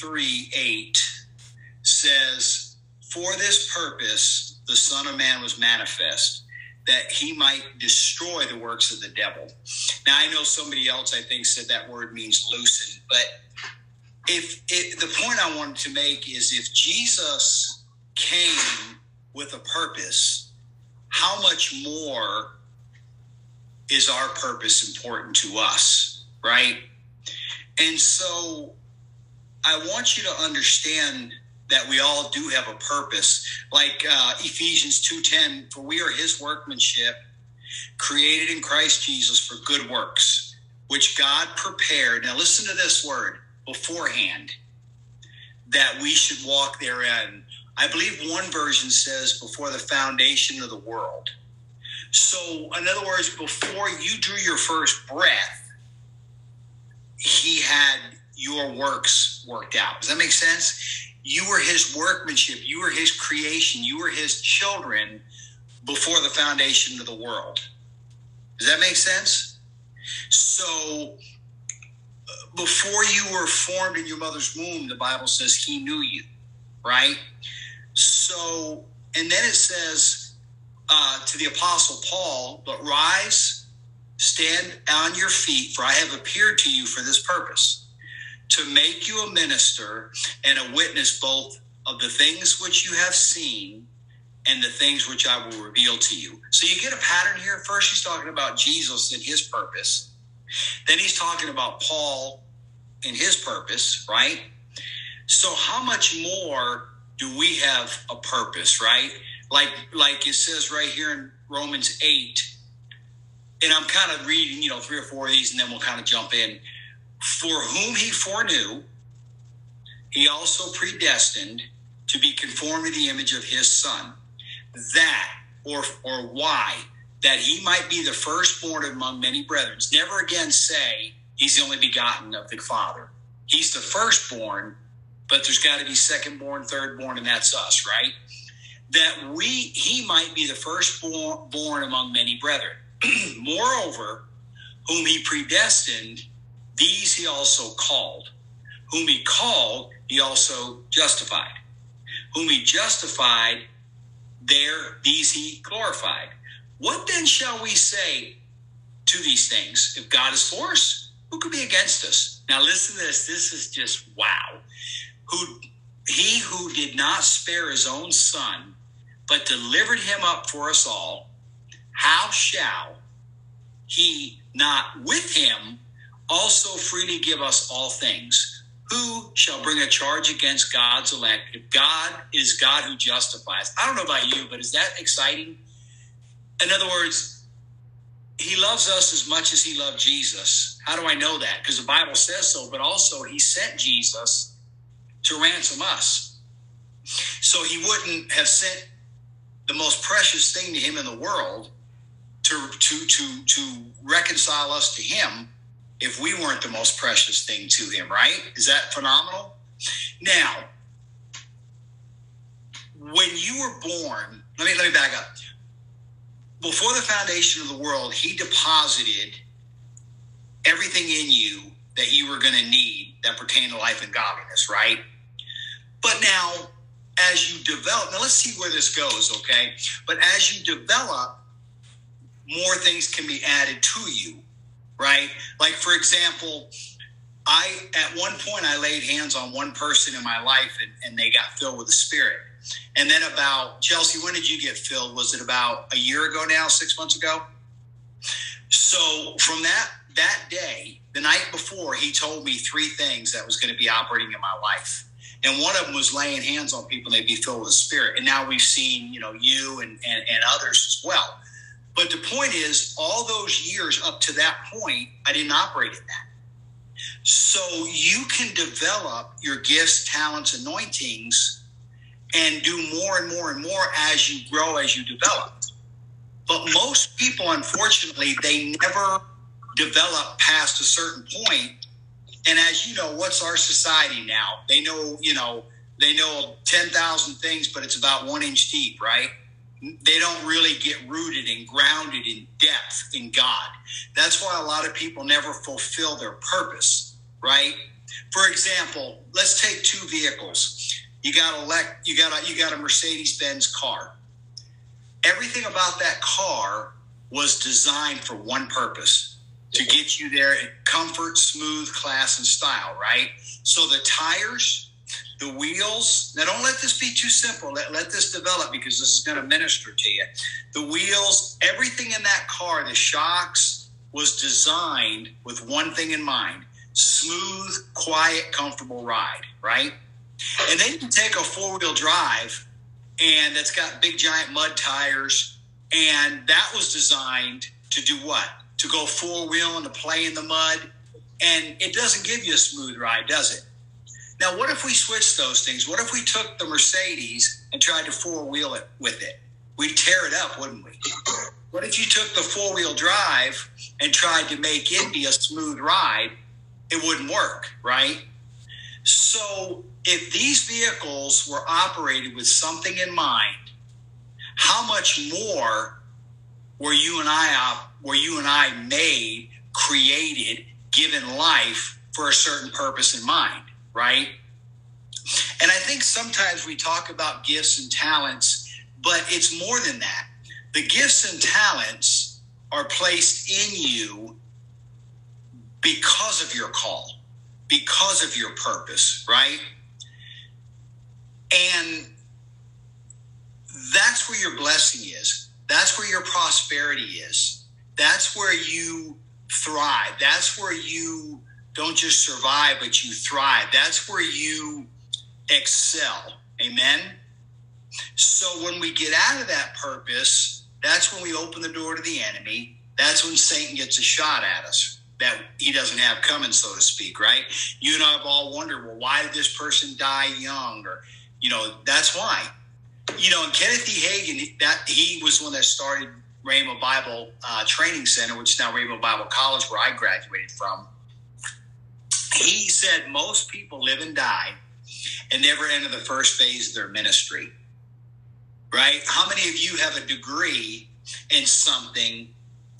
3 8 says, For this purpose the Son of Man was manifest, that he might destroy the works of the devil. Now, I know somebody else, I think, said that word means loosen, but if it, the point I wanted to make is if Jesus came with a purpose, how much more is our purpose important to us, right? And so I want you to understand that we all do have a purpose. Like uh, Ephesians 2:10, for we are his workmanship, created in Christ Jesus for good works, which God prepared. Now listen to this word, beforehand, that we should walk therein. I believe one version says before the foundation of the world. So, in other words, before you drew your first breath, he had your works worked out. Does that make sense? You were his workmanship, you were his creation, you were his children before the foundation of the world. Does that make sense? So, before you were formed in your mother's womb, the Bible says he knew you, right? So, and then it says uh, to the Apostle Paul, but rise, stand on your feet, for I have appeared to you for this purpose to make you a minister and a witness both of the things which you have seen and the things which I will reveal to you. So you get a pattern here. First, he's talking about Jesus and his purpose. Then he's talking about Paul and his purpose, right? So how much more do we have a purpose, right? Like like it says right here in Romans 8. And I'm kind of reading, you know, three or four of these and then we'll kind of jump in. For whom he foreknew, he also predestined to be conformed to the image of his son, that or or why that he might be the firstborn among many brethren. Never again say he's the only begotten of the Father. He's the firstborn, but there's got to be secondborn, thirdborn, and that's us, right? That we he might be the firstborn born among many brethren. Moreover, whom he predestined, these he also called. Whom he called, he also justified. Whom he justified, there these he glorified. What then shall we say to these things? If God is for us, who could be against us? Now listen to this. This is just wow. Who he who did not spare his own son, but delivered him up for us all, how shall he not with him also freely give us all things. Who shall bring a charge against God's elect? If God is God who justifies. I don't know about you, but is that exciting? In other words, he loves us as much as he loved Jesus. How do I know that? Because the Bible says so, but also he sent Jesus to ransom us. So he wouldn't have sent the most precious thing to him in the world to, to, to, to reconcile us to him if we weren't the most precious thing to him, right? Is that phenomenal? Now, when you were born, let me let me back up. Before the foundation of the world, he deposited everything in you that you were going to need that pertain to life and godliness, right? But now, as you develop, now let's see where this goes, okay? But as you develop, more things can be added to you right? Like, for example, I, at one point, I laid hands on one person in my life and, and they got filled with the Spirit. And then about, Chelsea, when did you get filled? Was it about a year ago now, six months ago? So from that, that day, the night before, he told me three things that was going to be operating in my life. And one of them was laying hands on people and they'd be filled with the Spirit. And now we've seen, you know, you and, and, and others as well. But the point is, all those years up to that point, I didn't operate in that. So you can develop your gifts, talents, anointings, and do more and more and more as you grow, as you develop. But most people, unfortunately, they never develop past a certain point. And as you know, what's our society now? They know, you know, they know 10,000 things, but it's about one inch deep, right? They don't really get rooted and grounded in depth in God. That's why a lot of people never fulfill their purpose, right? For example, let's take two vehicles. You got a you got a you got a Mercedes Benz car. Everything about that car was designed for one purpose to get you there in comfort, smooth, class, and style, right? So the tires, the wheels, now don't let this be too simple. Let, let this develop because this is going to minister to you. The wheels, everything in that car, the shocks, was designed with one thing in mind smooth, quiet, comfortable ride, right? And then you take a four wheel drive and that's got big giant mud tires, and that was designed to do what? To go four wheel and to play in the mud, and it doesn't give you a smooth ride, does it? Now, what if we switched those things? What if we took the Mercedes and tried to four wheel it with it? We'd tear it up, wouldn't we? What if you took the four wheel drive and tried to make it be a smooth ride? It wouldn't work, right? So, if these vehicles were operated with something in mind, how much more were you and I were you and I made, created, given life for a certain purpose in mind, right? And I think sometimes we talk about gifts and talents, but it's more than that. The gifts and talents are placed in you because of your call because of your purpose, right? And that's where your blessing is. That's where your prosperity is. That's where you thrive. That's where you don't just survive, but you thrive. That's where you excel. Amen. So when we get out of that purpose, that's when we open the door to the enemy. That's when Satan gets a shot at us that he doesn't have coming, so to speak, right? You and I have all wondered, well, why did this person die young? Or, you know, that's why. You know, and Kenneth E. Hagin, that he was one that started Rhema Bible uh, Training Center, which is now Rhema Bible College, where I graduated from. He said most people live and die and never enter the first phase of their ministry. Right? How many of you have a degree in something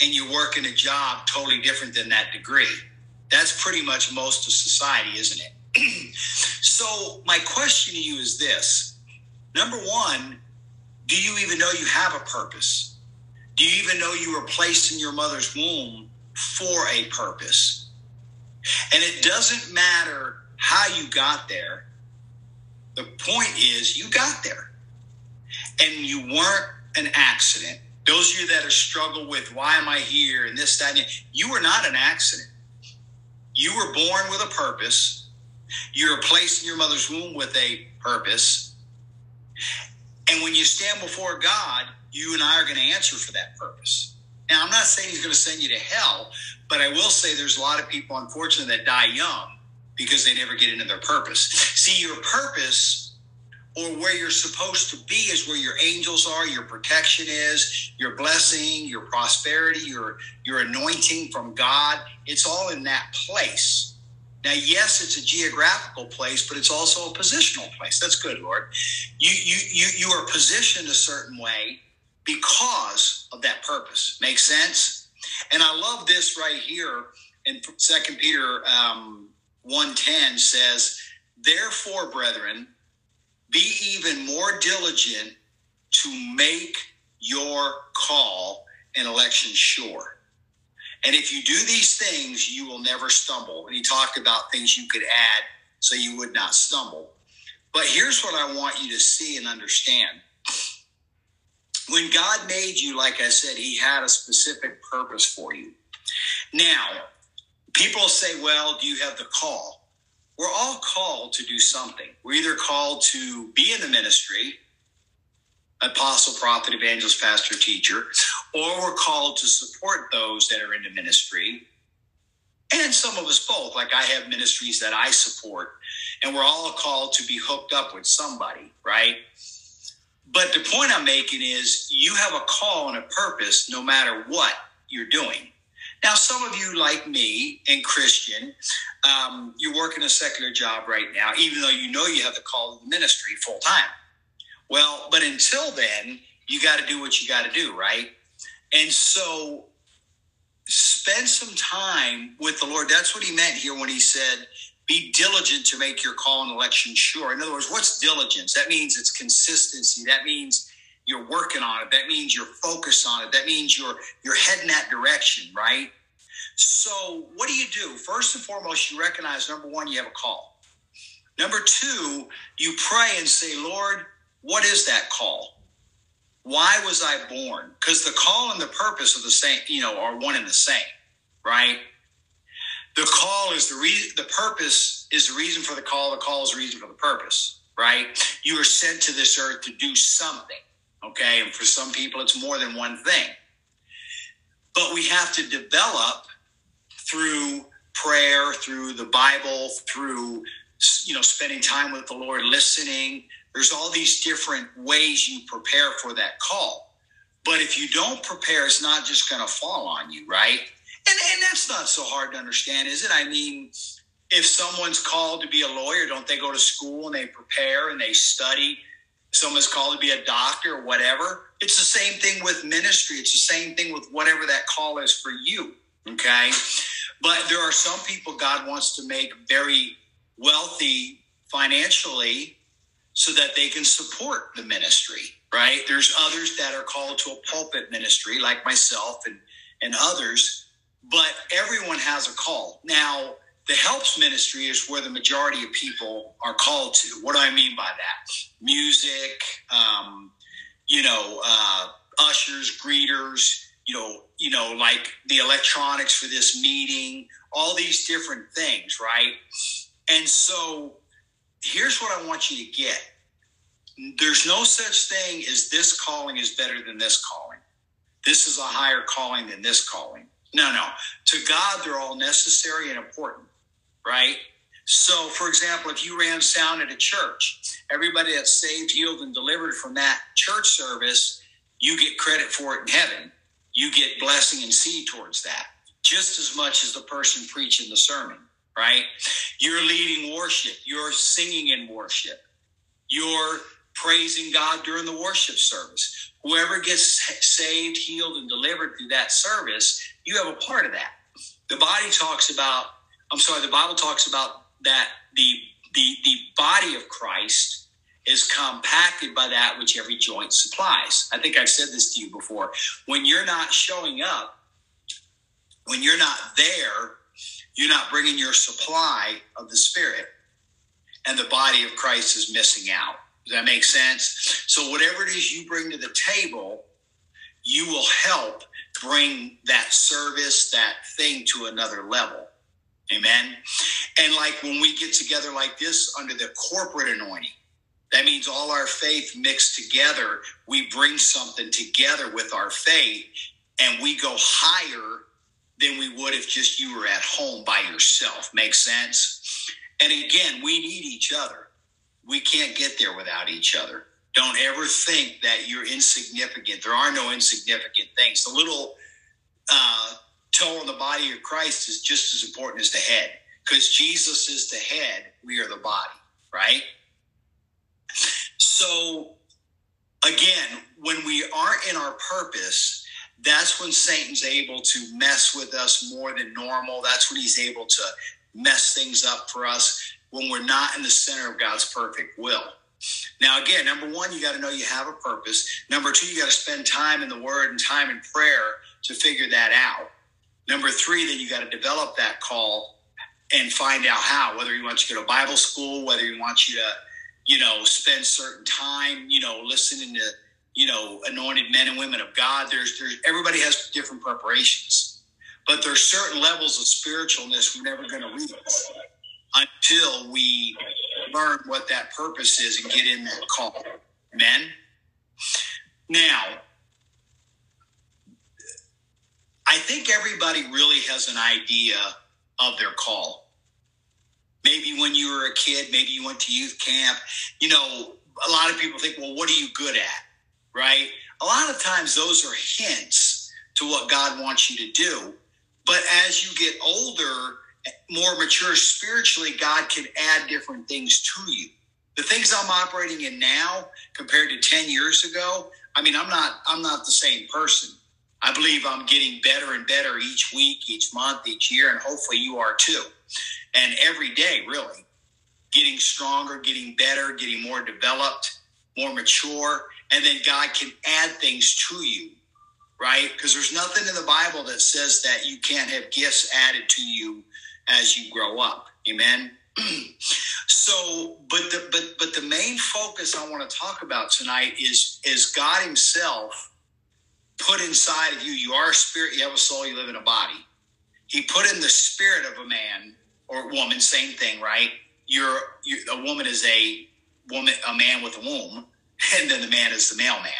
and you're working a job totally different than that degree. That's pretty much most of society, isn't it? so, my question to you is this number one, do you even know you have a purpose? Do you even know you were placed in your mother's womb for a purpose? And it doesn't matter how you got there. The point is, you got there. And you weren't an accident. Those of you that are struggle with why am I here and this, that, and you were not an accident. You were born with a purpose. You were placed in your mother's womb with a purpose. And when you stand before God, you and I are going to answer for that purpose. Now, I'm not saying he's going to send you to hell, but I will say there's a lot of people, unfortunately, that die young because they never get into their purpose. See, your purpose or where you're supposed to be is where your angels are, your protection is, your blessing, your prosperity, your your anointing from God. It's all in that place. Now, yes, it's a geographical place, but it's also a positional place. That's good, Lord. You you you you are positioned a certain way because of that purpose. Makes sense? And I love this right here in Second Peter um, one ten says, "Therefore, brethren." be even more diligent to make your call and election sure. And if you do these things, you will never stumble. And he talked about things you could add so you would not stumble. But here's what I want you to see and understand. When God made you, like I said, he had a specific purpose for you. Now, people say, well, do you have the call? we're all called to do something. We're either called to be in the ministry, apostle, prophet, evangelist, pastor, teacher, or we're called to support those that are in the ministry. And some of us both, like I have ministries that I support, and we're all called to be hooked up with somebody, right? But the point I'm making is you have a call and a purpose no matter what you're doing. Now, some of you, like me and Christian, um, you're working a secular job right now, even though you know you have the call of the ministry full time. Well, but until then, you got to do what you got to do, right? And so spend some time with the Lord. That's what he meant here when he said, be diligent to make your call and election sure. In other words, what's diligence? That means it's consistency. That means you're working on it. That means you're focused on it. That means you're you're heading that direction, right? So, what do you do? First and foremost, you recognize number one, you have a call. Number two, you pray and say, Lord, what is that call? Why was I born? Because the call and the purpose of the same, you know, are one and the same, right? The call is the reason, the purpose is the reason for the call. The call is the reason for the purpose, right? You are sent to this earth to do something, okay? And for some people, it's more than one thing. But we have to develop through prayer, through the Bible, through you know spending time with the Lord, listening. There's all these different ways you prepare for that call. But if you don't prepare, it's not just going to fall on you, right? And, and that's not so hard to understand, is it? I mean, if someone's called to be a lawyer, don't they go to school and they prepare and they study? Someone's called to be a doctor or whatever. It's the same thing with ministry. It's the same thing with whatever that call is for you. Okay. But there are some people God wants to make very wealthy financially so that they can support the ministry, right? There's others that are called to a pulpit ministry, like myself and, and others, but everyone has a call. Now, the helps ministry is where the majority of people are called to. What do I mean by that? Music, um, you know, uh, ushers, greeters, you know, you know, like the electronics for this meeting, all these different things, right? And so here's what I want you to get. There's no such thing as this calling is better than this calling. This is a higher calling than this calling. No, no. To God, they're all necessary and important, right? So, for example, if you ran sound at a church, everybody that's saved, healed, and delivered from that church service, you get credit for it in heaven you get blessing and seed towards that just as much as the person preaching the sermon, right? You're leading worship, you're singing in worship, you're praising God during the worship service. Whoever gets saved, healed, and delivered through that service, you have a part of that. The body talks about, I'm sorry, the Bible talks about that the the the body of Christ is compacted by that which every joint supplies. I think I've said this to you before. When you're not showing up, when you're not there, you're not bringing your supply of the Spirit, and the body of Christ is missing out. Does that make sense? So, whatever it is you bring to the table, you will help bring that service, that thing to another level. Amen. And like when we get together like this under the corporate anointing, that means all our faith mixed together, we bring something together with our faith and we go higher than we would if just you were at home by yourself. Makes sense? And again, we need each other. We can't get there without each other. Don't ever think that you're insignificant. There are no insignificant things. The little uh, toe on the body of Christ is just as important as the head because Jesus is the head, we are the body, right? So, again, when we aren't in our purpose, that's when Satan's able to mess with us more than normal. That's when he's able to mess things up for us when we're not in the center of God's perfect will. Now, again, number one, you got to know you have a purpose. Number two, you got to spend time in the Word and time in prayer to figure that out. Number three, then you got to develop that call and find out how, whether you want you to go to Bible school, whether you want you to you know, spend certain time, you know, listening to, you know, anointed men and women of God. There's, there's, everybody has different preparations, but there's certain levels of spiritualness we're never going to reach until we learn what that purpose is and get in that call. Amen. Now, I think everybody really has an idea of their call. Maybe when you were a kid, maybe you went to youth camp. You know, a lot of people think, well, what are you good at? Right? A lot of times those are hints to what God wants you to do. But as you get older, more mature spiritually, God can add different things to you. The things I'm operating in now compared to 10 years ago, I mean, I'm not I'm not the same person. I believe I'm getting better and better each week, each month, each year, and hopefully you are too. And every day, really, getting stronger, getting better, getting more developed, more mature, and then God can add things to you, right? Because there's nothing in the Bible that says that you can't have gifts added to you as you grow up. Amen. so, but the but but the main focus I want to talk about tonight is is God Himself put inside of you. You are a spirit. You have a soul. You live in a body. He put in the spirit of a man or woman. Same thing, right? You're, you're a woman is a woman, a man with a womb, and then the man is the male man.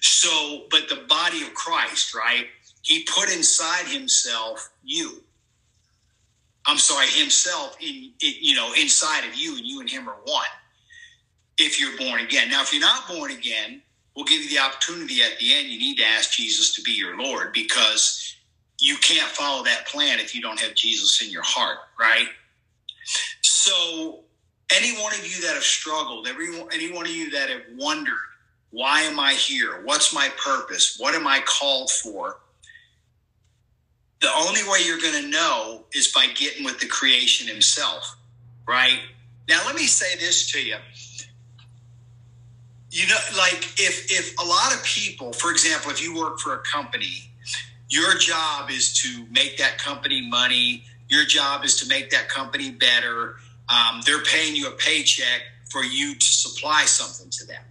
So, but the body of Christ, right? He put inside himself you. I'm sorry, himself in, in, you know inside of you, and you and him are one. If you're born again. Now, if you're not born again, we'll give you the opportunity at the end. You need to ask Jesus to be your Lord because you can't follow that plan if you don't have Jesus in your heart, right? So, any one of you that have struggled, every any one of you that have wondered, why am I here? What's my purpose? What am I called for? The only way you're going to know is by getting with the creation himself, right? Now, let me say this to you. You know, like if if a lot of people, for example, if you work for a company, your job is to make that company money. Your job is to make that company better. Um, they're paying you a paycheck for you to supply something to them.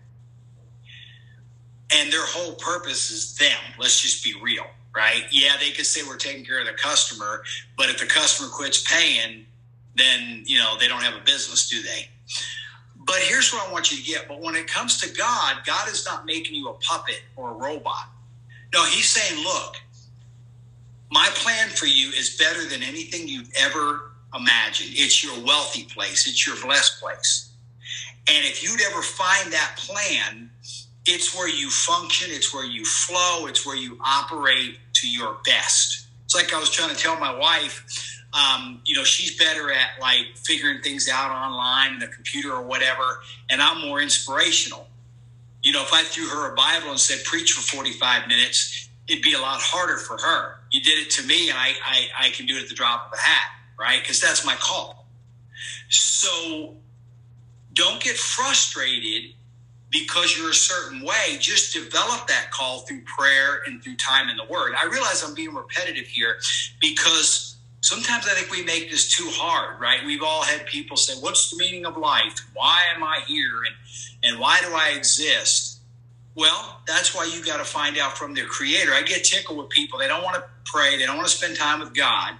And their whole purpose is them. Let's just be real right? Yeah, they could say we're taking care of the customer, but if the customer quits paying, then you know they don't have a business, do they? But here's what I want you to get. But when it comes to God, God is not making you a puppet or a robot. No, He's saying, look, my plan for you is better than anything you've ever imagined. It's your wealthy place, it's your blessed place. And if you'd ever find that plan, it's where you function, it's where you flow, it's where you operate to your best. It's like I was trying to tell my wife, um, you know, she's better at like figuring things out online in the computer or whatever, and I'm more inspirational. You know, if I threw her a Bible and said preach for 45 minutes, it'd be a lot harder for her. You did it to me, and I, I, I can do it at the drop of a hat, right? Because that's my call. So don't get frustrated because you're a certain way, just develop that call through prayer and through time in the Word. I realize I'm being repetitive here because sometimes I think we make this too hard, right? We've all had people say, What's the meaning of life? Why am I here? And, and why do I exist? Well, that's why you got to find out from their creator. I get tickled with people. They don't want to pray, they don't want to spend time with God,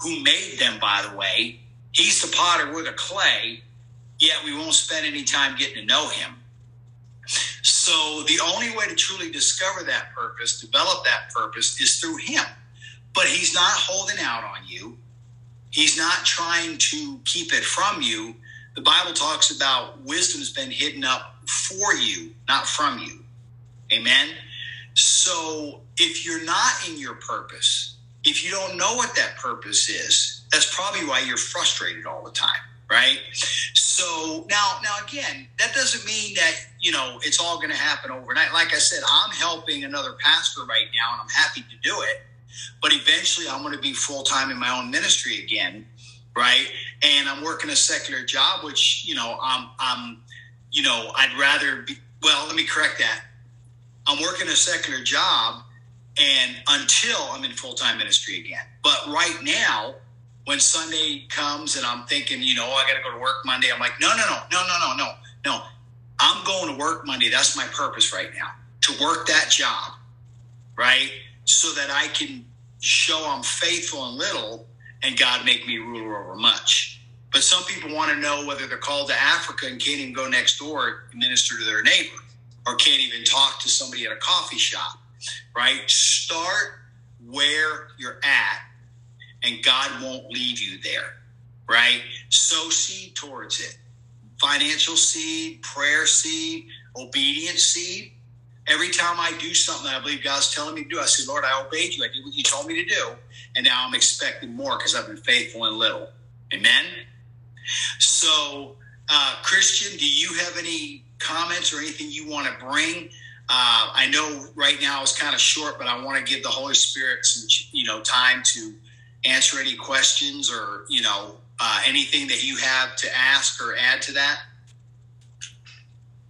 who made them, by the way. He's the potter, we're the clay, yet we won't spend any time getting to know him. So the only way to truly discover that purpose, develop that purpose, is through Him. But He's not holding out on you. He's not trying to keep it from you. The Bible talks about wisdom's been hidden up for you, not from you. Amen. So if you're not in your purpose, if you don't know what that purpose is, that's probably why you're frustrated all the time right? So now, now again, that doesn't mean that you know it's all going to happen overnight. Like I said, I'm helping another pastor right now, and I'm happy to do it. But eventually, I'm going to be full time in my own ministry again, right? And I'm working a secular job, which you know, I'm, I'm, you know, I'd rather be. Well, let me correct that. I'm working a secular job, and until I'm in full time ministry again. But right now, when Sunday comes and I'm thinking, you know, I got to go to work Monday, I'm like, no, no, no, no, no, no, no, no. I'm going to work Monday. That's my purpose right now to work that job, right? So that I can show I'm faithful in little and God make me ruler over much. But some people want to know whether they're called to Africa and can't even go next door and minister to their neighbor or can't even talk to somebody at a coffee shop, right? Start where you're at and God won't leave you there, right? Sow seed towards it. Financial seed, prayer seed, obedience seed. Every time I do something I believe God's telling me to do, I say, Lord, I obeyed you. I did what you told me to do. And now I'm expecting more because I've been faithful in little. Amen? So, uh, Christian, do you have any comments or anything you want to bring Uh, I know right now it's kind of short, but I want to give the Holy Spirit some, you know, time to answer any questions or you know uh, anything that you have to ask or add to that.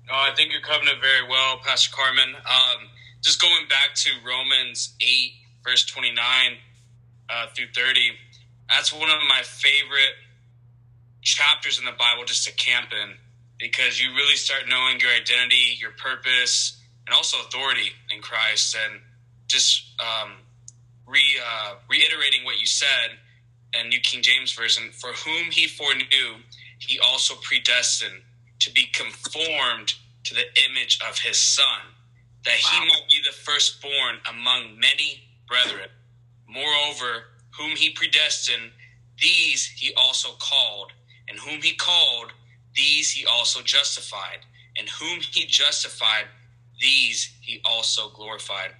No, I think you're covering it very well, Pastor Carmen. Um, just going back to Romans 8, verse 29 uh, through 30, that's one of my favorite chapters in the Bible just to camp in because you really start knowing your identity, your purpose, and also authority in Christ. And just um, re, uh, reiterating what you said in New King James Version for whom he foreknew, he also predestined to be conformed to the image of his Son, that he might be the firstborn among many brethren. Moreover, whom he predestined, these he also called, and whom he called, these he also justified, and whom he justified, these he also glorified.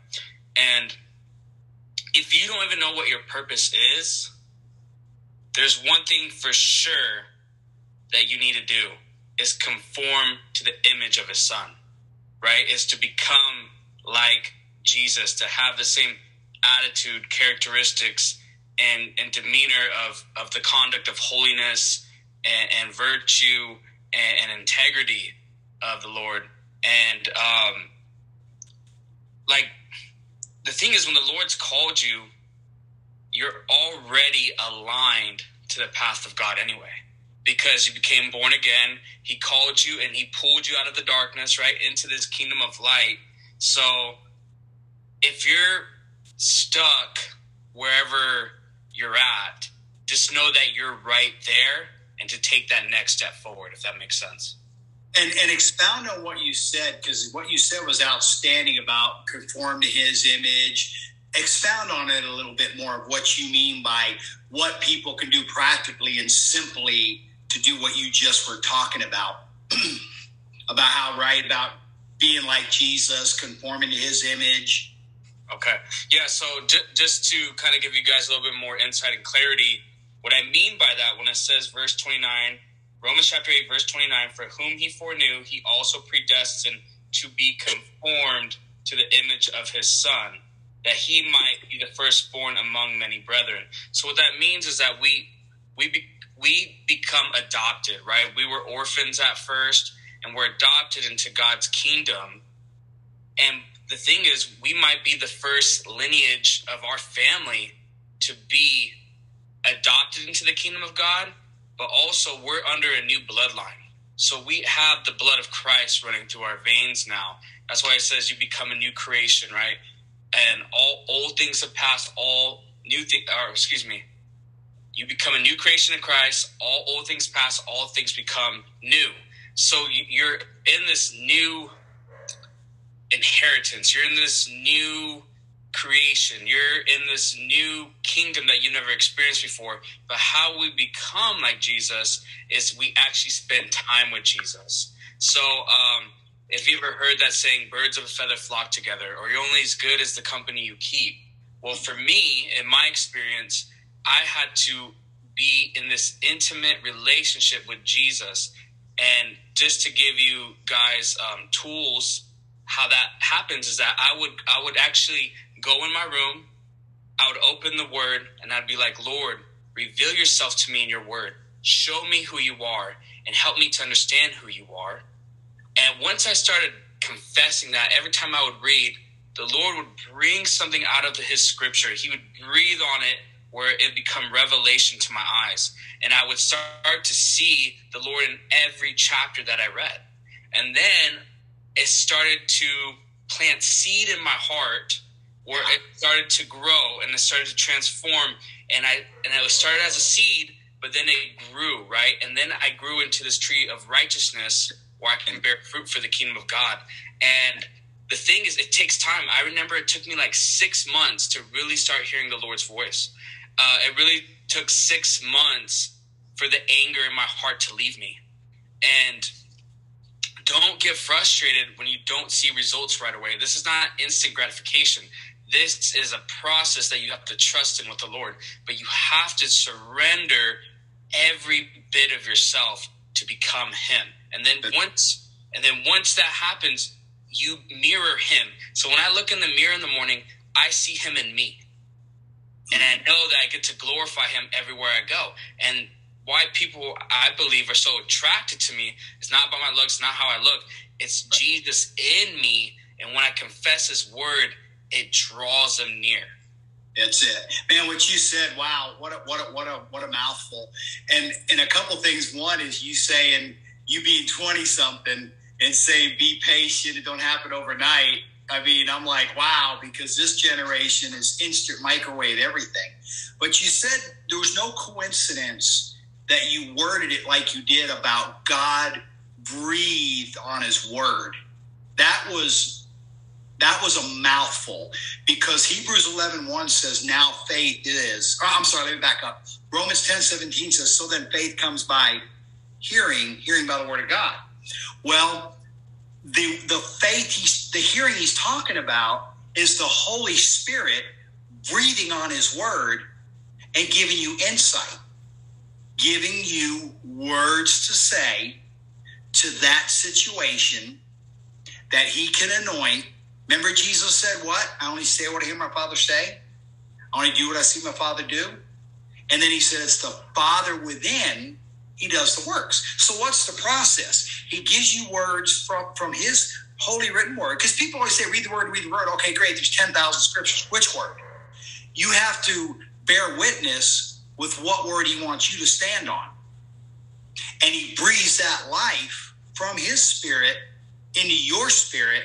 And if you don't even know what your purpose is, there's one thing for sure that you need to do is conform to the image of his son, right? Is to become like Jesus, to have the same attitude, characteristics, and, and demeanor of, of the conduct of holiness and, and virtue and, and, integrity of the Lord. And um, like the thing is, when the Lord's called you, you're already aligned to the path of God anyway because you became born again. He called you and he pulled you out of the darkness, right, into this kingdom of light. So if you're stuck wherever you're at, just know that you're right there and to take that next step forward, if that makes sense. And, and expound on what you said, because what you said was outstanding about conform to his image. Expound on it a little bit more of what you mean by what people can do practically and simply to do what you just were talking about about how right about being like Jesus, conforming to his image. Okay. Yeah. So j- just to kind of give you guys a little bit more insight and clarity, what I mean by that when it says verse 29, Romans chapter 8, verse 29, for whom he foreknew, he also predestined to be conformed to the image of his son, that he might be the firstborn among many brethren. So what that means is that we we be, we become adopted, right? We were orphans at first, and we're adopted into God's kingdom. And the thing is, we might be the first lineage of our family to be adopted into the kingdom of God, but also we're under a new bloodline. So we have the blood of Christ running through our veins now. That's why it says you become a new creation, right? And all old things have passed, all new things, or excuse me, you become a new creation in Christ. All old things pass, all things become new. So you're in this new inheritance. You're in this new creation. You're in this new kingdom that you never experienced before. But how we become like Jesus is we actually spend time with Jesus. So, um, if you ever heard that saying, birds of a feather flock together, or you're only as good as the company you keep. Well, for me, in my experience, I had to be in this intimate relationship with Jesus. And just to give you guys um, tools, how that happens is that I would I would actually go in my room, I would open the Word, and I'd be like, Lord, reveal yourself to me in your Word. Show me who you are, and help me to understand who you are. And once I started confessing that, every time I would read, the Lord would bring something out of His Scripture. He would breathe on it where it become revelation to my eyes and i would start to see the lord in every chapter that i read and then it started to plant seed in my heart where it started to grow and it started to transform and i and it was started as a seed but then it grew right and then i grew into this tree of righteousness where i can bear fruit for the kingdom of god and the thing is it takes time i remember it took me like six months to really start hearing the lord's voice uh, it really took six months for the anger in my heart to leave me. And don't get frustrated when you don't see results right away. This is not instant gratification. This is a process that you have to trust in with the Lord, but you have to surrender every bit of yourself to become Him. And then once, and then once that happens, you mirror him. So when I look in the mirror in the morning, I see him in me. And I hmm. know that I get to glorify him everywhere I go. And why people, I believe, are so attracted to me is not by my looks, not how I look. It's Jesus in me. And when I confess his word, it draws them near. That's it, man. What you said, wow, what a what a what a what a mouthful. And and a couple things. One is you saying you being twenty something and saying be patient. It don't happen overnight. I mean, I'm like, wow, because this generation is instant microwave everything. But you said there was no coincidence that you worded it like you did about God breathed on His word. That was that was a mouthful because Hebrews 11 1 says, Now faith is. I'm sorry, let me back up. Romans 10 17 says, So then faith comes by hearing, hearing by the word of God. Well, the, the faith, he's, the hearing he's talking about is the Holy Spirit breathing on his word and giving you insight, giving you words to say to that situation that he can anoint Remember, Jesus said, What? I only say what I hear my Father say. I only do what I see my Father do. And then he said, It's the Father within, he does the works. So, what's the process? He gives you words from, from his holy written word. Because people always say, Read the word, read the word. Okay, great. There's 10,000 scriptures. Which word? You have to bear witness with what word he wants you to stand on. And he breathes that life from his spirit into your spirit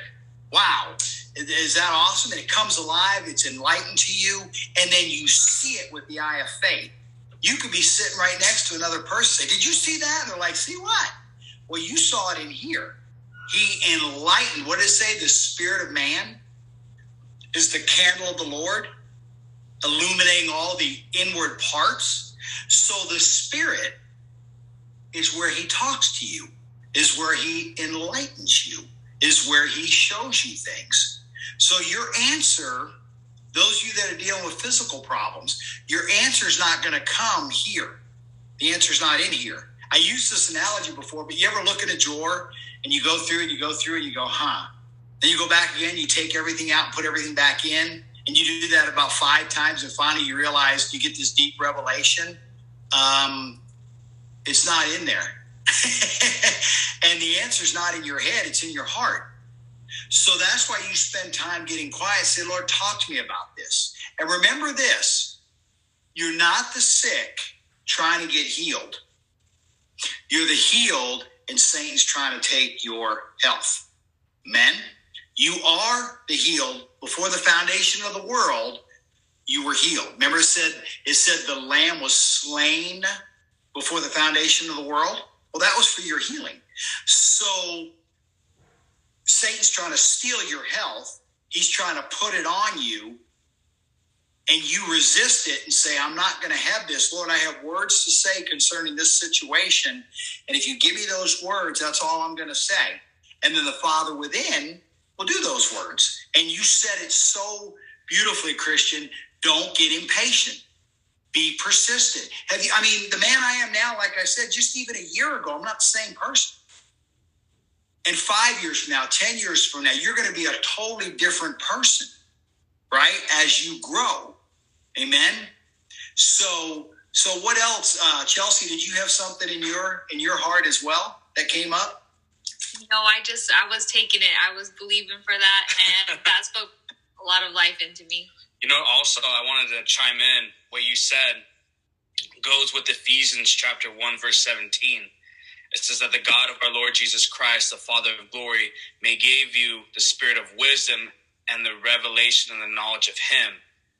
wow, is that awesome? And it comes alive, it's enlightened to you, and then you see it with the eye of faith. You could be sitting right next to another person. Say, Did you see that? And they're like, See what? Well, you saw it in here. He enlightened. What does it say? The spirit of man is the candle of the Lord, illuminating all the inward parts. So the spirit is where he talks to you, is where he enlightens you is where he shows you things. So your answer, those of you that are dealing with physical problems, your answer is not going to come here. The answer is not in here. I used this analogy before, but you ever look in a drawer and you go through and you go through and you go, huh? Then you go back again, you take everything out and put everything back in. And you do that about five times, and finally you realize you get this deep revelation. Um, it's not in there. and the answer is not in your head, it's in your heart. So that's why you spend time getting quiet. Say, Lord, talk to me about this. And remember this you're not the sick trying to get healed, you're the healed, and Satan's trying to take your health. Men, you are the healed before the foundation of the world. You were healed. Remember, it said it said the lamb was slain before the foundation of the world. Well, that was for your healing. So Satan's trying to steal your health. He's trying to put it on you. And you resist it and say, I'm not going to have this. Lord, I have words to say concerning this situation. And if you give me those words, that's all I'm going to say. And then the Father within will do those words. And you said it so beautifully, Christian. Don't get impatient be persistent. Have you, I mean, the man I am now, like I said, just even a year ago, I'm not the same person. And five years from now, 10 years from now, you're going to be a totally different person, right? As you grow. Amen. So, so what else, uh, Chelsea? Did you have something in your in your heart as well that came up? No, I just I was taking it. I was believing for that, and that spoke a lot of life into me. You know, also I wanted to chime in what you said goes with Ephesians chapter 1 verse 17. It says that the God of our Lord Jesus Christ, the Father of glory, may give you the spirit of wisdom and the revelation and the knowledge of him,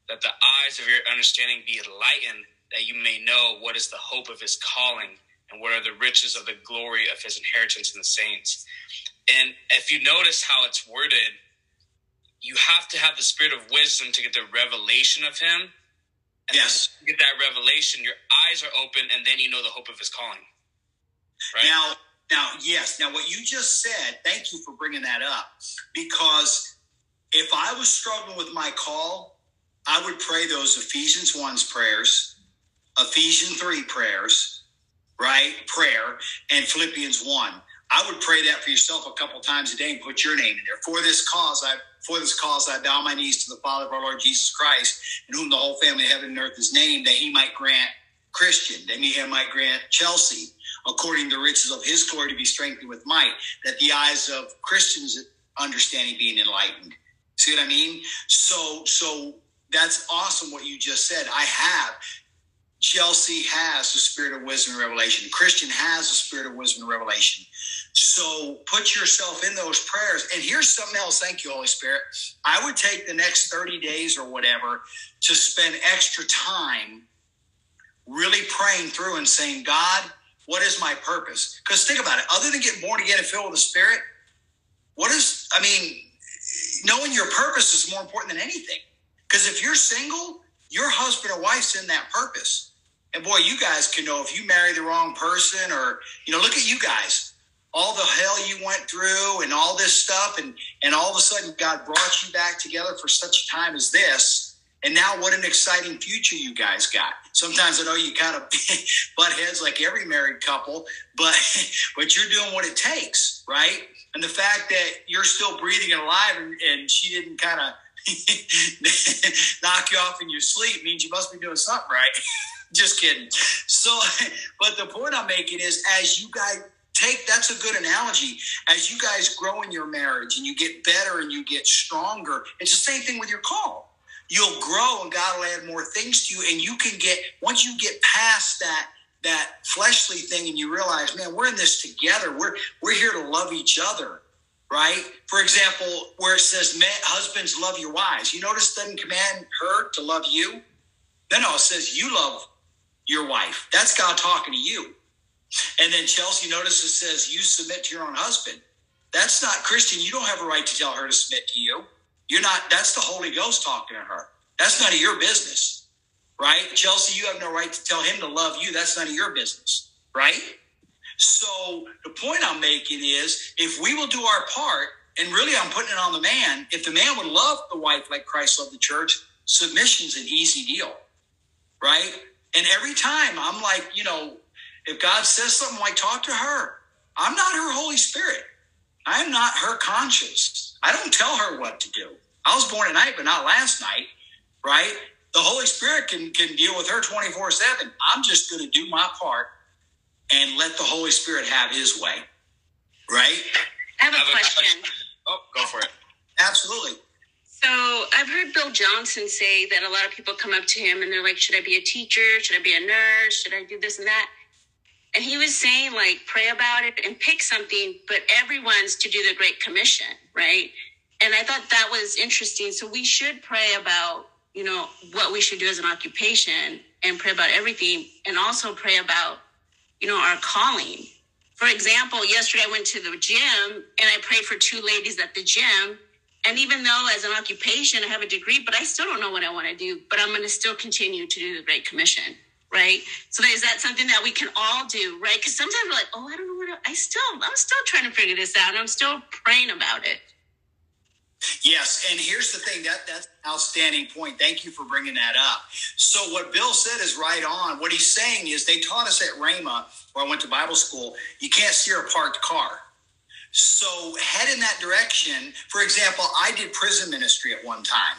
that the eyes of your understanding be enlightened, that you may know what is the hope of his calling and what are the riches of the glory of his inheritance in the saints. And if you notice how it's worded, you have to have the spirit of wisdom to get the revelation of him yes. get that revelation, your eyes are open, and then you know the hope of his calling. Right? Now, now, yes. Now, what you just said, thank you for bringing that up, because if I was struggling with my call, I would pray those Ephesians 1's prayers, Ephesians 3 prayers, right? Prayer, and Philippians 1. I would pray that for yourself a couple times a day and put your name in there. For this cause, I for this cause I bow my knees to the Father of our Lord Jesus Christ, in whom the whole family of heaven and earth is named, that he might grant Christian, that he might grant Chelsea, according to the riches of his glory, to be strengthened with might, that the eyes of Christians' understanding being enlightened. See what I mean? So, so that's awesome what you just said. I have. Chelsea has the spirit of wisdom and revelation. Christian has the spirit of wisdom and revelation. So put yourself in those prayers. And here's something else. Thank you, Holy Spirit. I would take the next 30 days or whatever to spend extra time really praying through and saying, God, what is my purpose? Because think about it. Other than getting born again and filled with the Spirit, what is, I mean, knowing your purpose is more important than anything. Because if you're single, your husband or wife's in that purpose. And boy, you guys can know if you marry the wrong person or, you know, look at you guys. All the hell you went through and all this stuff, and and all of a sudden God brought you back together for such a time as this. And now what an exciting future you guys got. Sometimes I know you kind of butt heads like every married couple, but but you're doing what it takes, right? And the fact that you're still breathing and alive and, and she didn't kind of knock you off in your sleep means you must be doing something right. Just kidding. So, but the point I'm making is as you guys take that's a good analogy. As you guys grow in your marriage and you get better and you get stronger, it's the same thing with your call. You'll grow and God will add more things to you. And you can get, once you get past that, that fleshly thing and you realize, man, we're in this together. We're, we're here to love each other right? For example, where it says, husbands love your wives. You notice doesn't command her to love you? No, no, it says you love your wife. That's God talking to you. And then Chelsea, notice it says you submit to your own husband. That's not Christian. You don't have a right to tell her to submit to you. You're not, that's the Holy Ghost talking to her. That's none of your business, right? Chelsea, you have no right to tell him to love you. That's none of your business, right? So the point I'm making is if we will do our part, and really I'm putting it on the man, if the man would love the wife like Christ loved the church, submission's an easy deal. Right? And every time I'm like, you know, if God says something like talk to her, I'm not her Holy Spirit. I'm not her conscience. I don't tell her what to do. I was born at night, but not last night, right? The Holy Spirit can, can deal with her 24 7. I'm just going to do my part and let the Holy Spirit have his way. Right? I have a, have question. a Oh, go for it. Absolutely. So I've heard Bill Johnson say that a lot of people come up to him and they're like, Should I be a teacher? Should I be a nurse? Should I do this and that? And he was saying, like, pray about it and pick something, but everyone's to do the Great Commission, right? And I thought that was interesting. So we should pray about, you know, what we should do as an occupation and pray about everything and also pray about you know, our calling. For example, yesterday I went to the gym and I prayed for two ladies at the gym. And even though as an occupation I have a degree, but I still don't know what I want to do, but I'm going to still continue to do the Great Commission, right? So is that something that we can all do, right? Because sometimes we're like, oh, I don't know what I, I still, I'm still trying to figure this out. I'm still praying about it. Yes, and here's the thing that that's an outstanding point. Thank you for bringing that up. So what Bill said is right on. What he's saying is they taught us at Rhema, where I went to Bible school, you can't steer a parked car. So head in that direction. For example, I did prison ministry at one time.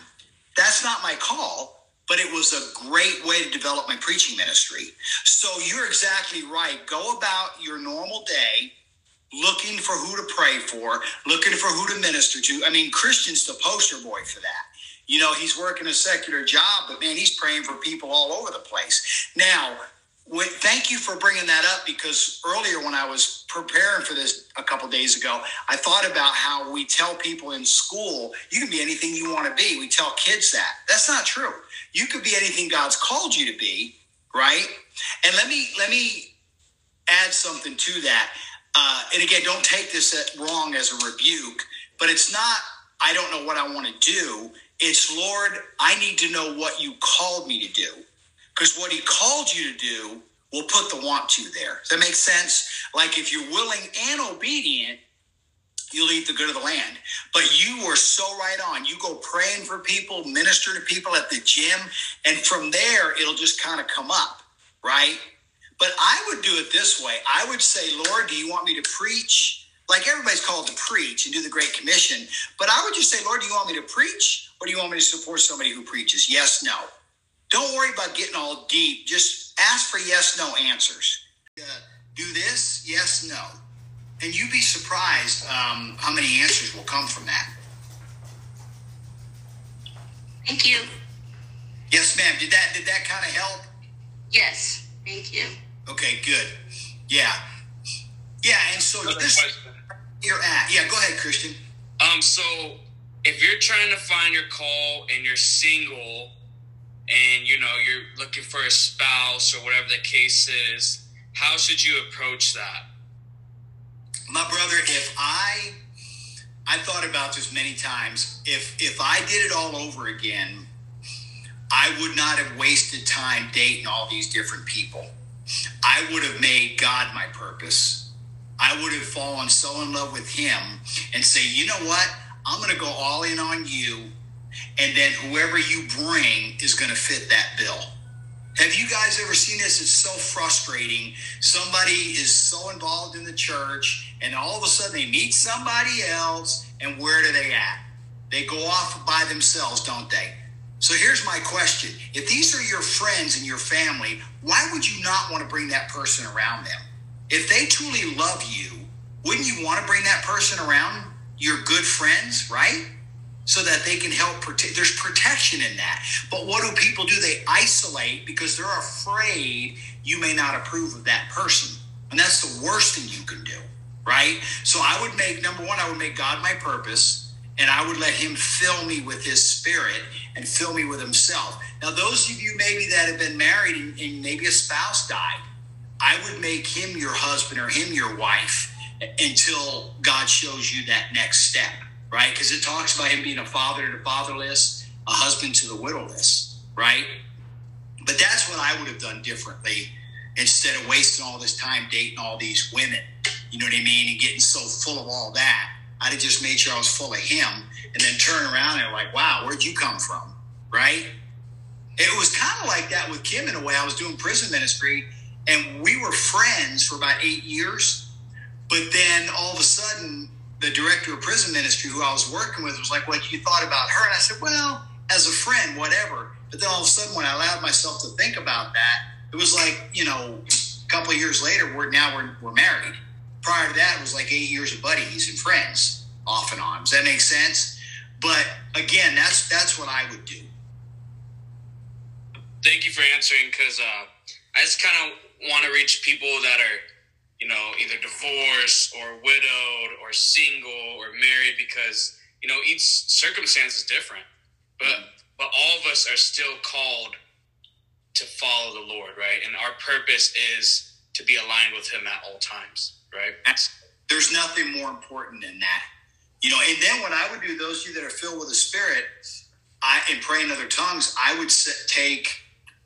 That's not my call, but it was a great way to develop my preaching ministry. So you're exactly right. Go about your normal day looking for who to pray for, looking for who to minister to. I mean, Christian's the poster boy for that. You know, he's working a secular job, but man, he's praying for people all over the place. Now, thank you for bringing that up because earlier when I was preparing for this a couple days ago, I thought about how we tell people in school, you can be anything you want to be. We tell kids that. That's not true. You could be anything God's called you to be, right? And let me let me add something to that. Uh, and again, don't take this wrong as a rebuke, but it's not, I don't know what I want to do. It's, Lord, I need to know what you called me to do. Because what he called you to do will put the want to there. Does that make sense? Like if you're willing and obedient, you'll eat the good of the land. But you were so right on. You go praying for people, minister to people at the gym, and from there, it'll just kind of come up, right? But I would do it this way. I would say, Lord, do you want me to preach? Like everybody's called to preach and do the Great Commission. But I would just say, Lord, do you want me to preach or do you want me to support somebody who preaches? Yes, no. Don't worry about getting all deep. Just ask for yes, no answers. Uh, do this, yes, no. And you'd be surprised um, how many answers will come from that. Thank you. Yes, ma'am. Did that did that kind of help? Yes. Thank you. Okay, good. Yeah. Yeah, and so Another this question. you're at. Yeah, go ahead, Christian. Um, so if you're trying to find your call and you're single and you know you're looking for a spouse or whatever the case is, how should you approach that? My brother, if I I thought about this many times. If if I did it all over again, I would not have wasted time dating all these different people. I would have made God my purpose. I would have fallen so in love with Him and say, you know what? I'm going to go all in on you, and then whoever you bring is going to fit that bill. Have you guys ever seen this? It's so frustrating. Somebody is so involved in the church, and all of a sudden they meet somebody else, and where do they at? They go off by themselves, don't they? So here's my question. If these are your friends and your family, why would you not want to bring that person around them? If they truly love you, wouldn't you want to bring that person around your good friends, right? So that they can help protect. There's protection in that. But what do people do? They isolate because they're afraid you may not approve of that person. And that's the worst thing you can do, right? So I would make, number one, I would make God my purpose and I would let him fill me with his spirit and fill me with himself. Now, those of you maybe that have been married and, and maybe a spouse died, I would make him your husband or him your wife until God shows you that next step, right? Because it talks about him being a father to the fatherless, a husband to the widowless, right? But that's what I would have done differently instead of wasting all this time dating all these women. You know what I mean? And getting so full of all that. I'd have just made sure I was full of him and then turn around and like, wow, where'd you come from? Right? It was kind of like that with Kim in a way. I was doing prison ministry and we were friends for about eight years. But then all of a sudden, the director of prison ministry who I was working with was like, What you thought about her? And I said, Well, as a friend, whatever. But then all of a sudden, when I allowed myself to think about that, it was like, you know, a couple years later, we're now we're, we're married. Prior to that, it was like eight years of buddies and friends off and on. Does that make sense? But again, that's that's what I would do. Thank you for answering because uh, I just kind of want to reach people that are, you know, either divorced or widowed or single or married because, you know, each circumstance is different. But mm-hmm. but all of us are still called to follow the Lord, right? And our purpose is to be aligned with Him at all times, right? There's nothing more important than that. You know, and then what I would do, those of you that are filled with the Spirit, I and pray in other tongues, I would take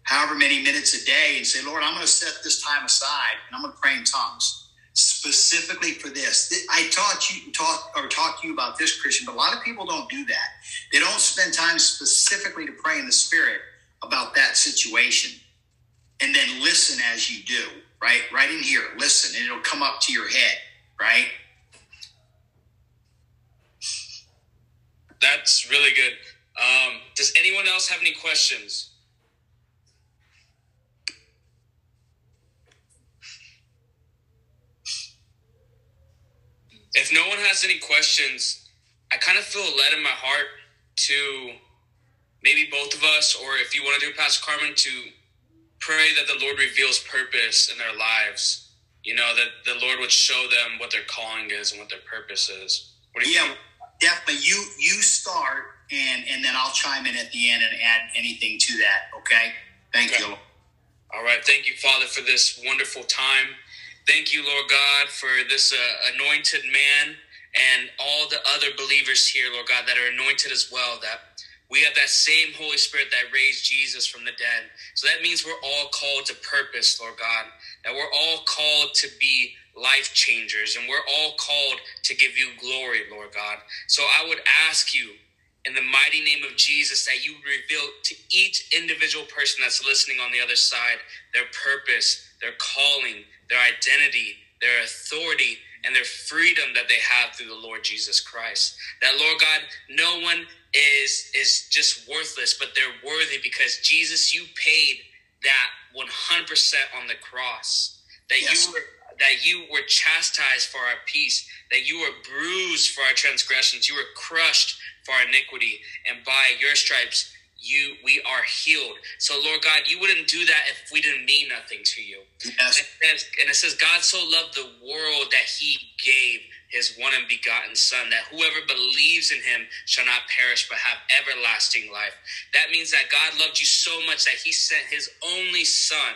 however many minutes a day and say, Lord, I'm going to set this time aside and I'm going to pray in tongues specifically for this. I taught you talk or talk to you about this, Christian, but a lot of people don't do that. They don't spend time specifically to pray in the Spirit about that situation, and then listen as you do. Right, right in here, listen, and it'll come up to your head. Right. That's really good. Um, does anyone else have any questions? If no one has any questions, I kind of feel led in my heart to maybe both of us, or if you want to do Pastor Carmen, to pray that the Lord reveals purpose in their lives. You know, that the Lord would show them what their calling is and what their purpose is. What do you Yeah, think? definitely. You you start, and and then I'll chime in at the end and add anything to that. Okay. Thank Okay. you. All right. Thank you, Father, for this wonderful time. Thank you, Lord God, for this uh, anointed man and all the other believers here, Lord God, that are anointed as well. That we have that same Holy Spirit that raised Jesus from the dead. So that means we're all called to purpose, Lord God. That we're all called to be life changers and we're all called to give you glory, Lord God. So I would ask you in the mighty name of Jesus that you reveal to each individual person that's listening on the other side their purpose their calling, their identity, their authority, and their freedom that they have through the Lord Jesus Christ. That Lord God, no one is is just worthless, but they're worthy because Jesus, you paid that 100% on the cross. That Yes. you were that you were chastised for our peace, that you were bruised for our transgressions, you were crushed for our iniquity, and by your stripes you we are healed. So Lord God, you wouldn't do that if we didn't mean nothing to you. Yes. And it says, and it says, God so loved the world that he gave his one and begotten Son, that whoever believes in him shall not perish but have everlasting life. That means that God loved you so much that he sent his only Son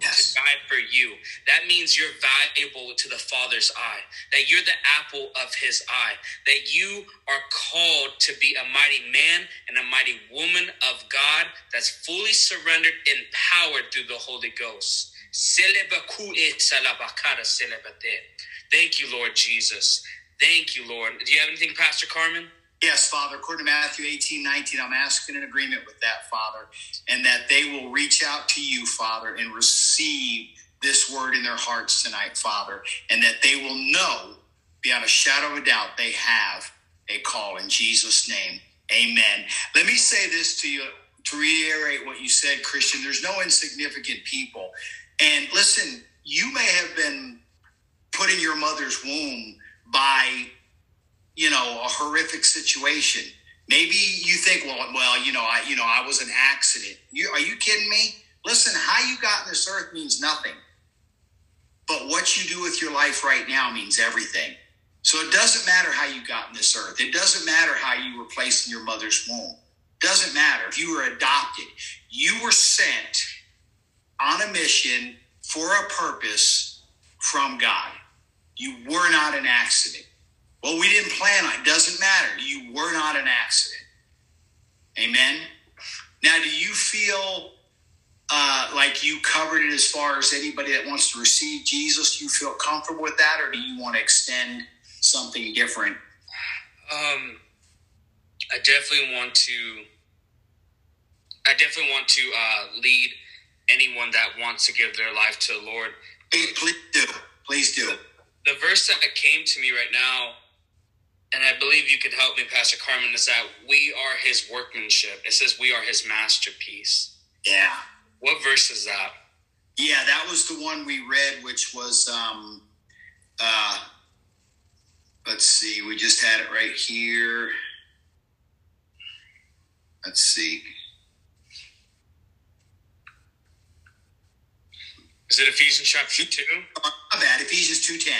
Yes. to die for you. That means you're valuable to the Father's eye, that you're the apple of his eye, that you are called to be a mighty man and a mighty woman of God that's fully surrendered, empowered through the Holy Ghost. Thank you, Lord Jesus. Thank you, Lord. Do you have anything, Pastor Carmen? Yes, Father, according to Matthew 18, 19, I'm asking in agreement with that, Father, and that they will reach out to you, Father, and receive this word in their hearts tonight, Father, and that they will know beyond a shadow of a doubt they have a call in Jesus' name. Amen. Let me say this to you to reiterate what you said, Christian. There's no insignificant people. And listen, you may have been put in your mother's womb by you know a horrific situation. Maybe you think well well you know i you know i was an accident. You are you kidding me? Listen how you got in this earth means nothing. But what you do with your life right now means everything. So it doesn't matter how you got in this earth. It doesn't matter how you were placed in your mother's womb. Doesn't matter. If you were adopted. You were sent on a mission for a purpose from god. You were not an accident well, we didn't plan on it. Doesn't matter. You were not an accident. Amen. Now, do you feel uh, like you covered it as far as anybody that wants to receive Jesus? You feel comfortable with that, or do you want to extend something different? Um, I definitely want to. I definitely want to uh, lead anyone that wants to give their life to the Lord. Please, please do. Please do. The verse that came to me right now, and I believe you could help me, Pastor Carmen, is that we are His workmanship. It says we are His masterpiece. Yeah. What verse is that? Yeah, that was the one we read, which was, um, uh, let's see, we just had it right here. Let's see. Is it Ephesians chapter two? My bad, Ephesians 2.10.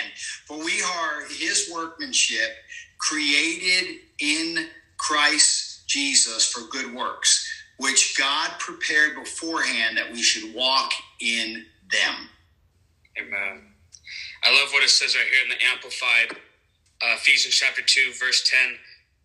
For we are his workmanship, created in Christ Jesus for good works, which God prepared beforehand that we should walk in them. Amen. I love what it says right here in the Amplified, uh, Ephesians chapter 2, verse 10.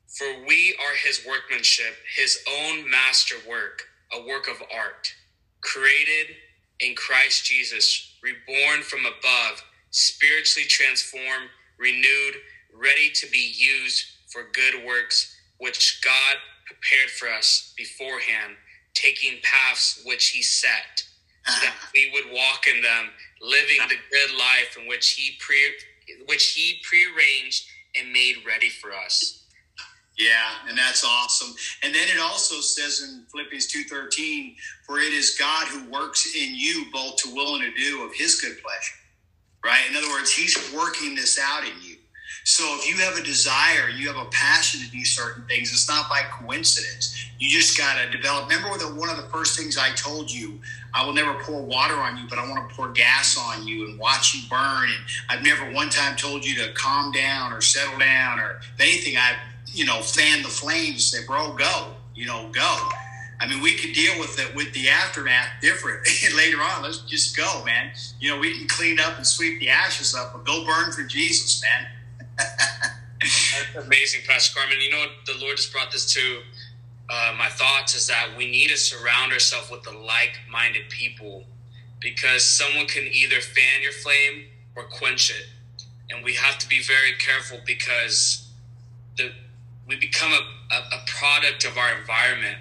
For we are his workmanship, his own masterwork, a work of art, created in Christ Jesus, reborn from above, spiritually transformed, renewed, ready to be used for good works, which God prepared for us beforehand, taking paths which he set so that uh-huh. we would walk in them, living the good life in which he pre which he prearranged and made ready for us. Yeah, and that's awesome. And then it also says in Philippians 2.13, for it is God who works in you both to will and to do of his good pleasure. Right? In other words, he's working this out in you. So if you have a desire, you have a passion to do certain things, it's not by coincidence. You just got to develop. Remember that one of the first things I told you, I will never pour water on you, but I want to pour gas on you and watch you burn. And I've never one time told you to calm down or settle down or anything. I've, you know, fan the flames, say, bro, go, you know, go. I mean, we could deal with it with the aftermath different later on. Let's just go, man. You know, we can clean up and sweep the ashes up, but go burn for Jesus, man. That's amazing, Pastor Carmen. You know, the Lord just brought this to uh, my thoughts is that we need to surround ourselves with the like-minded people because someone can either fan your flame or quench it, and we have to be very careful because the we become a, a, a product of our environment,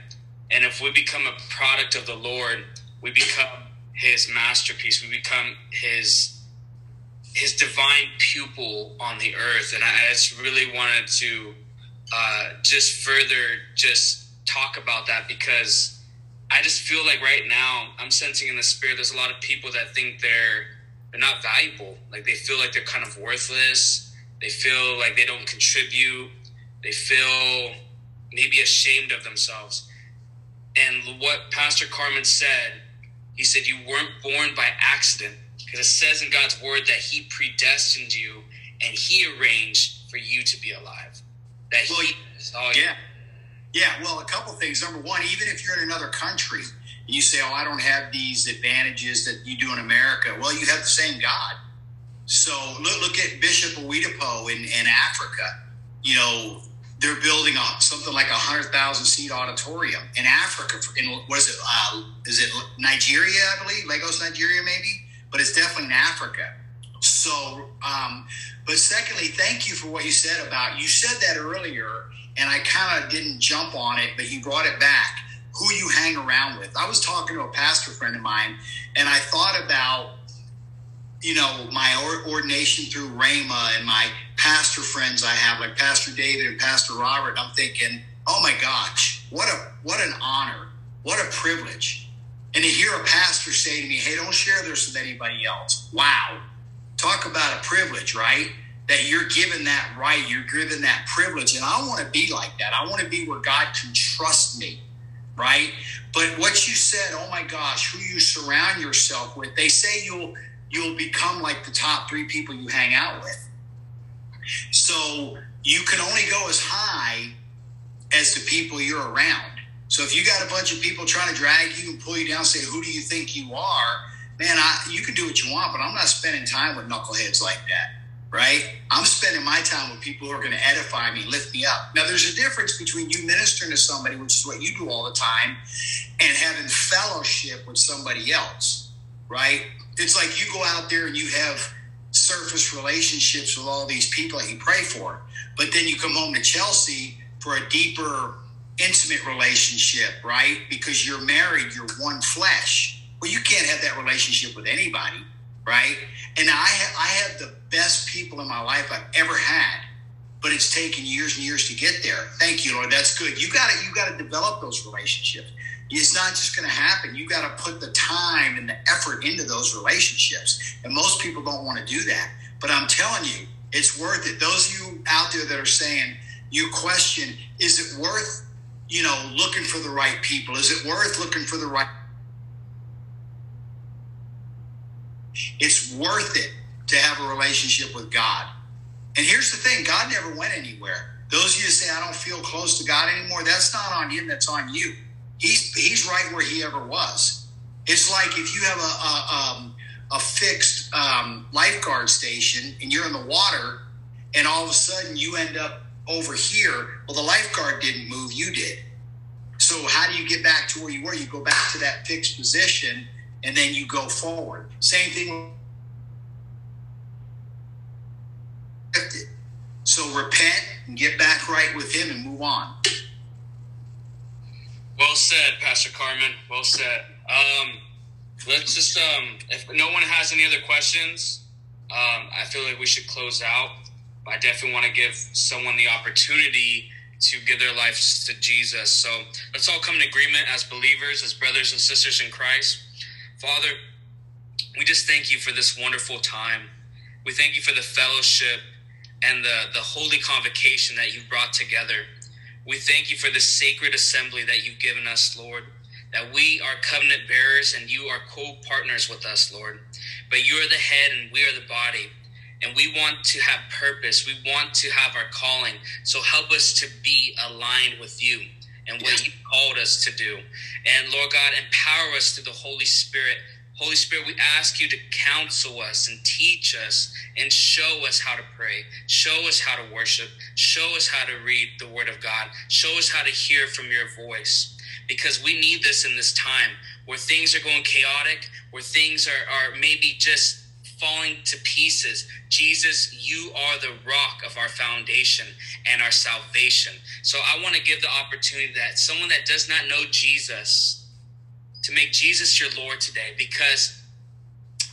and if we become a product of the Lord, we become his masterpiece. We become his his divine pupil on the earth. And I just really wanted to uh, just further just talk about that because I just feel like right now I'm sensing in the spirit there's a lot of people that think they're they're not valuable. Like they feel like they're kind of worthless. They feel like they don't contribute. They feel maybe ashamed of themselves. And what Pastor Carmen said, he said you weren't born by accident because it says in God's word that he predestined you and he arranged for you to be alive. That Well, he saw you. Yeah. Yeah, well, a couple things. Number one, even if you're in another country and you say, "Oh, I don't have these advantages that you do in America," well, you have the same God. So look, look at Bishop Oyedepo in, in Africa. You know, they're building a, something like a hundred thousand seat auditorium in Africa. In what is it? Uh, is it Nigeria? I believe Lagos, Nigeria, maybe, but it's definitely in Africa. So, um, but secondly, thank you for what you said about you said that earlier, and I kind of didn't jump on it, but you brought it back. Who you hang around with? I was talking to a pastor friend of mine, and I thought about you know my ordination through Rhema and my pastor friends I have, like Pastor David and Pastor Robert. I'm thinking, oh my gosh, what a what an honor, what a privilege, and to hear a pastor say to me, "Hey, don't share this with anybody else." Wow, talk about a privilege, right? That you're given that right, you're given that privilege, and I want to be like that. I want to be where God can trust me, right? But what you said, oh my gosh, who you surround yourself with, they say you'll you'll become like the top three people you hang out with. So you can only go as high as the people you're around. So if you got a bunch of people trying to drag you and pull you down, say, "Who do you think you are?" Man, I, you can do what you want, but I'm not spending time with knuckleheads like that, right? I'm spending my time with people who are going to edify me, lift me up. Now, there's a difference between you ministering to somebody, which is what you do all the time, and having fellowship with somebody else, right? It's like you go out there and you have surface relationships with all these people that you pray for, but then you come home to Chelsea for a deeper, intimate relationship, right? Because you're married, you're one flesh. Well, you can't have that relationship with anybody, right? And I ha- I have the best people in my life I've ever had, but it's taken years and years to get there. Thank you, Lord. That's good. You got to you got to develop those relationships. It's not just going to happen. You got to put the time and the effort into those relationships, and most people don't want to do that. But I'm telling you, it's worth it. Those of you out there that are saying you question, is it worth you know looking for the right people? Is it worth looking for the right It's worth it to have a relationship with God. And here's the thing God never went anywhere. Those of you that say, I don't feel close to God anymore, that's not on him, that's on you. He's, he's right where he ever was. It's like if you have a, a, um, a fixed um, lifeguard station and you're in the water, and all of a sudden you end up over here. Well, the lifeguard didn't move, you did. So, how do you get back to where you were? You go back to that fixed position and then you go forward. Same thing. So repent and get back right with Him and move on. Well said, Pastor Carmen. Well said. Um, let's just, um, if no one has any other questions, um, I feel like we should close out. I definitely want to give someone the opportunity to give their lives to Jesus. So let's all come in agreement as believers, as brothers and sisters in Christ. Father, we just thank you for this wonderful time. We thank you for the fellowship and the, the holy convocation that you've brought together. We thank you for the sacred assembly that you've given us, Lord, that we are covenant bearers and you are co partners with us, Lord. But you are the head and we are the body. And we want to have purpose. We want to have our calling. So help us to be aligned with you and what you called us to do. And Lord God, empower us through the Holy Spirit. Holy Spirit, we ask you to counsel us and teach us and show us how to pray, show us how to worship, show us how to read the Word of God, show us how to hear from your voice. Because we need this in this time where things are going chaotic, where things are, are maybe just falling to pieces. Jesus, you are the rock of our foundation and our salvation. So I want to give the opportunity that someone that does not know Jesus, to make Jesus your Lord today because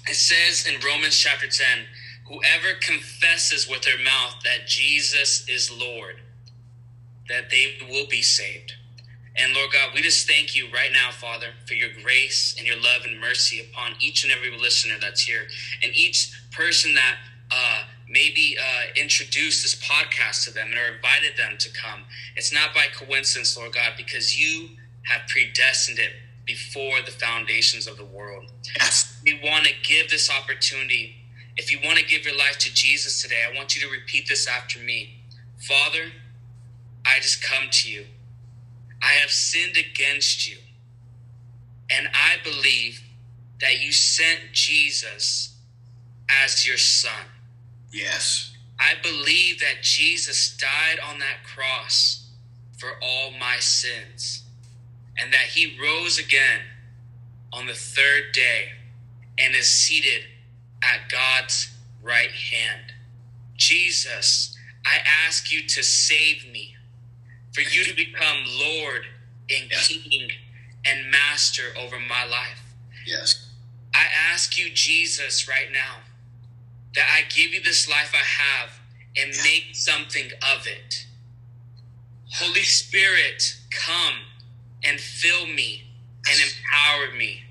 it says in Romans chapter 10 whoever confesses with their mouth that Jesus is Lord, that they will be saved. And Lord God, we just thank you right now, Father, for your grace and your love and mercy upon each and every listener that's here and each person that uh, maybe uh, introduced this podcast to them and or invited them to come. It's not by coincidence, Lord God, because you have predestined it before the foundations of the world. Yes. We want to give this opportunity. If you want to give your life to Jesus today, I want you to repeat this after me. Father, I just come to you. I have sinned against you. And I believe that you sent Jesus as your son. Yes. I believe that Jesus died on that cross for all my sins and that he rose again on the third day and is seated at God's right hand. Jesus, I ask you to save me, for you to become Lord and Yes. King and Master over my life. Yes. I ask you, Jesus, right now, that I give you this life I have and Yeah. make something of it. Holy Spirit, come and fill me and empower me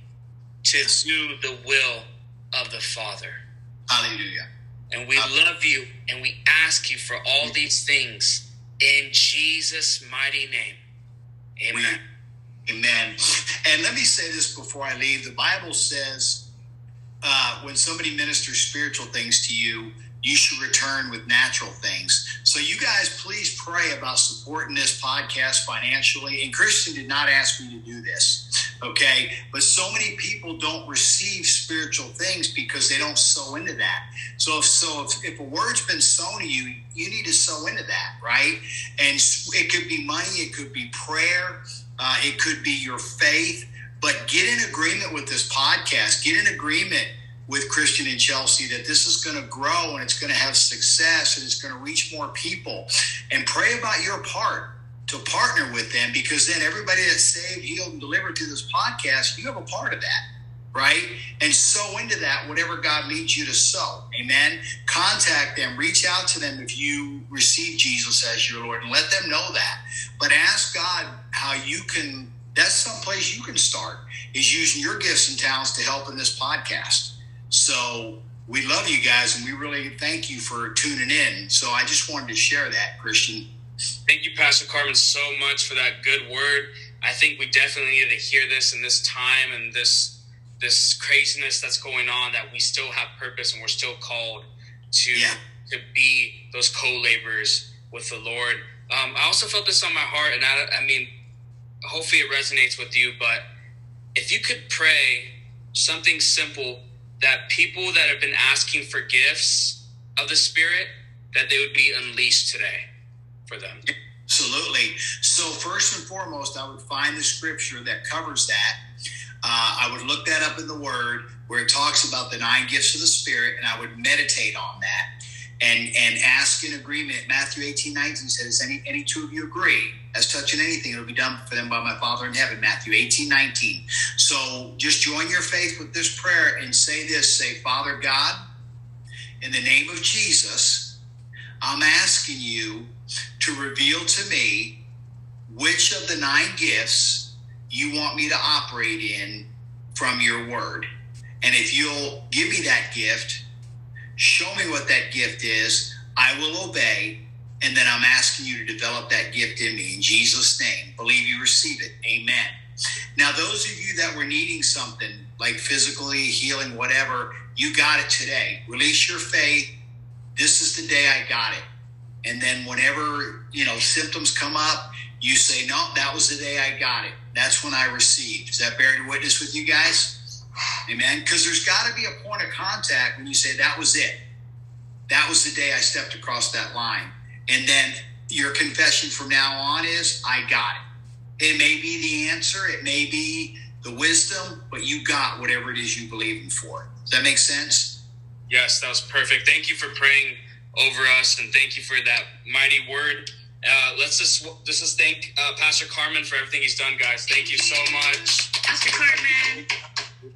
to do the will of the Father. Hallelujah. And we love you and we ask you for all these things in Jesus' mighty name. Amen. Amen. And let me say this before I leave. The Bible says uh, when somebody ministers spiritual things to you, you should return with natural things. So, you guys, please pray about supporting this podcast financially. And Christian did not ask me to do this, okay? But so many people don't receive spiritual things because they don't sow into that. So, if so, if, if a word's been sown to you, you need to sow into that, right? And it could be money, it could be prayer, uh, it could be your faith. But get in agreement with this podcast. Get in agreement with Christian and Chelsea that this is going to grow and it's going to have success and it's going to reach more people. And pray about your part to partner with them because then everybody that's saved, healed, and delivered to this podcast, you have a part of that, right? And sow into that whatever God leads you to sow. Amen. Contact them, reach out to them if you receive Jesus as your Lord and let them know that. But ask God how you can, that's someplace you can start, is using your gifts and talents to help in this podcast. So we love you guys and we really thank you for tuning in. So I just wanted to share that, Christian. Thank you, Pastor Carmen, so much for that good word. I think we definitely needed to hear this in this time and this this craziness that's going on. That we still have purpose and we're still called to Yeah. to be those co-laborers with the Lord. Um, I also felt this on my heart, and I, I mean, hopefully it resonates with you. But if you could pray something simple that people that have been asking for gifts of the Spirit, that they would be unleashed today for them. Absolutely. So first and foremost, I would find the scripture that covers that. Uh, I would look that up in the Word where it talks about the nine gifts of the Spirit, and I would meditate on that and and ask in agreement. Matthew 18, 19 says, any, any two of you agree as touching anything, it'll be done for them by my Father in heaven. Matthew 18, 19. So just join your faith with this prayer and say this say, Father God, in the name of Jesus, I'm asking you to reveal to me which of the nine gifts you want me to operate in from your word. And if you'll give me that gift, show me what that gift is, I will obey. And then I'm asking you to develop that gift in me in Jesus' name. Believe you receive it. Amen. Now, those of you that were needing something like physically healing, whatever, you got it today. Release your faith. This is the day I got it. And then whenever, you know, symptoms come up, you say, no, that was the day I got it. That's when I received. Is that bearing witness with you guys? Amen. Because there's got to be a point of contact when you say, that was it. That was the day I stepped across that line. And then your confession from now on is, I got it. It may be the answer, it may be the wisdom, but you got whatever it is you believe in for. Does that make sense? Yes, that was perfect. Thank you for praying over us, and thank you for that mighty word. Uh, let's just let's just thank uh, Pastor Carmen for everything he's done, guys. Thank you so much. Pastor Carmen.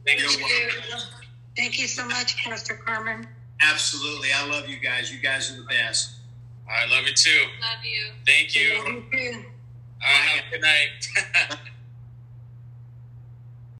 Thank You're you. welcome. Thank you so much, Pastor Carmen. Absolutely. I love you guys. You guys are the best. I love you too. Love you. Thank you. Love you too. All right, have a good night.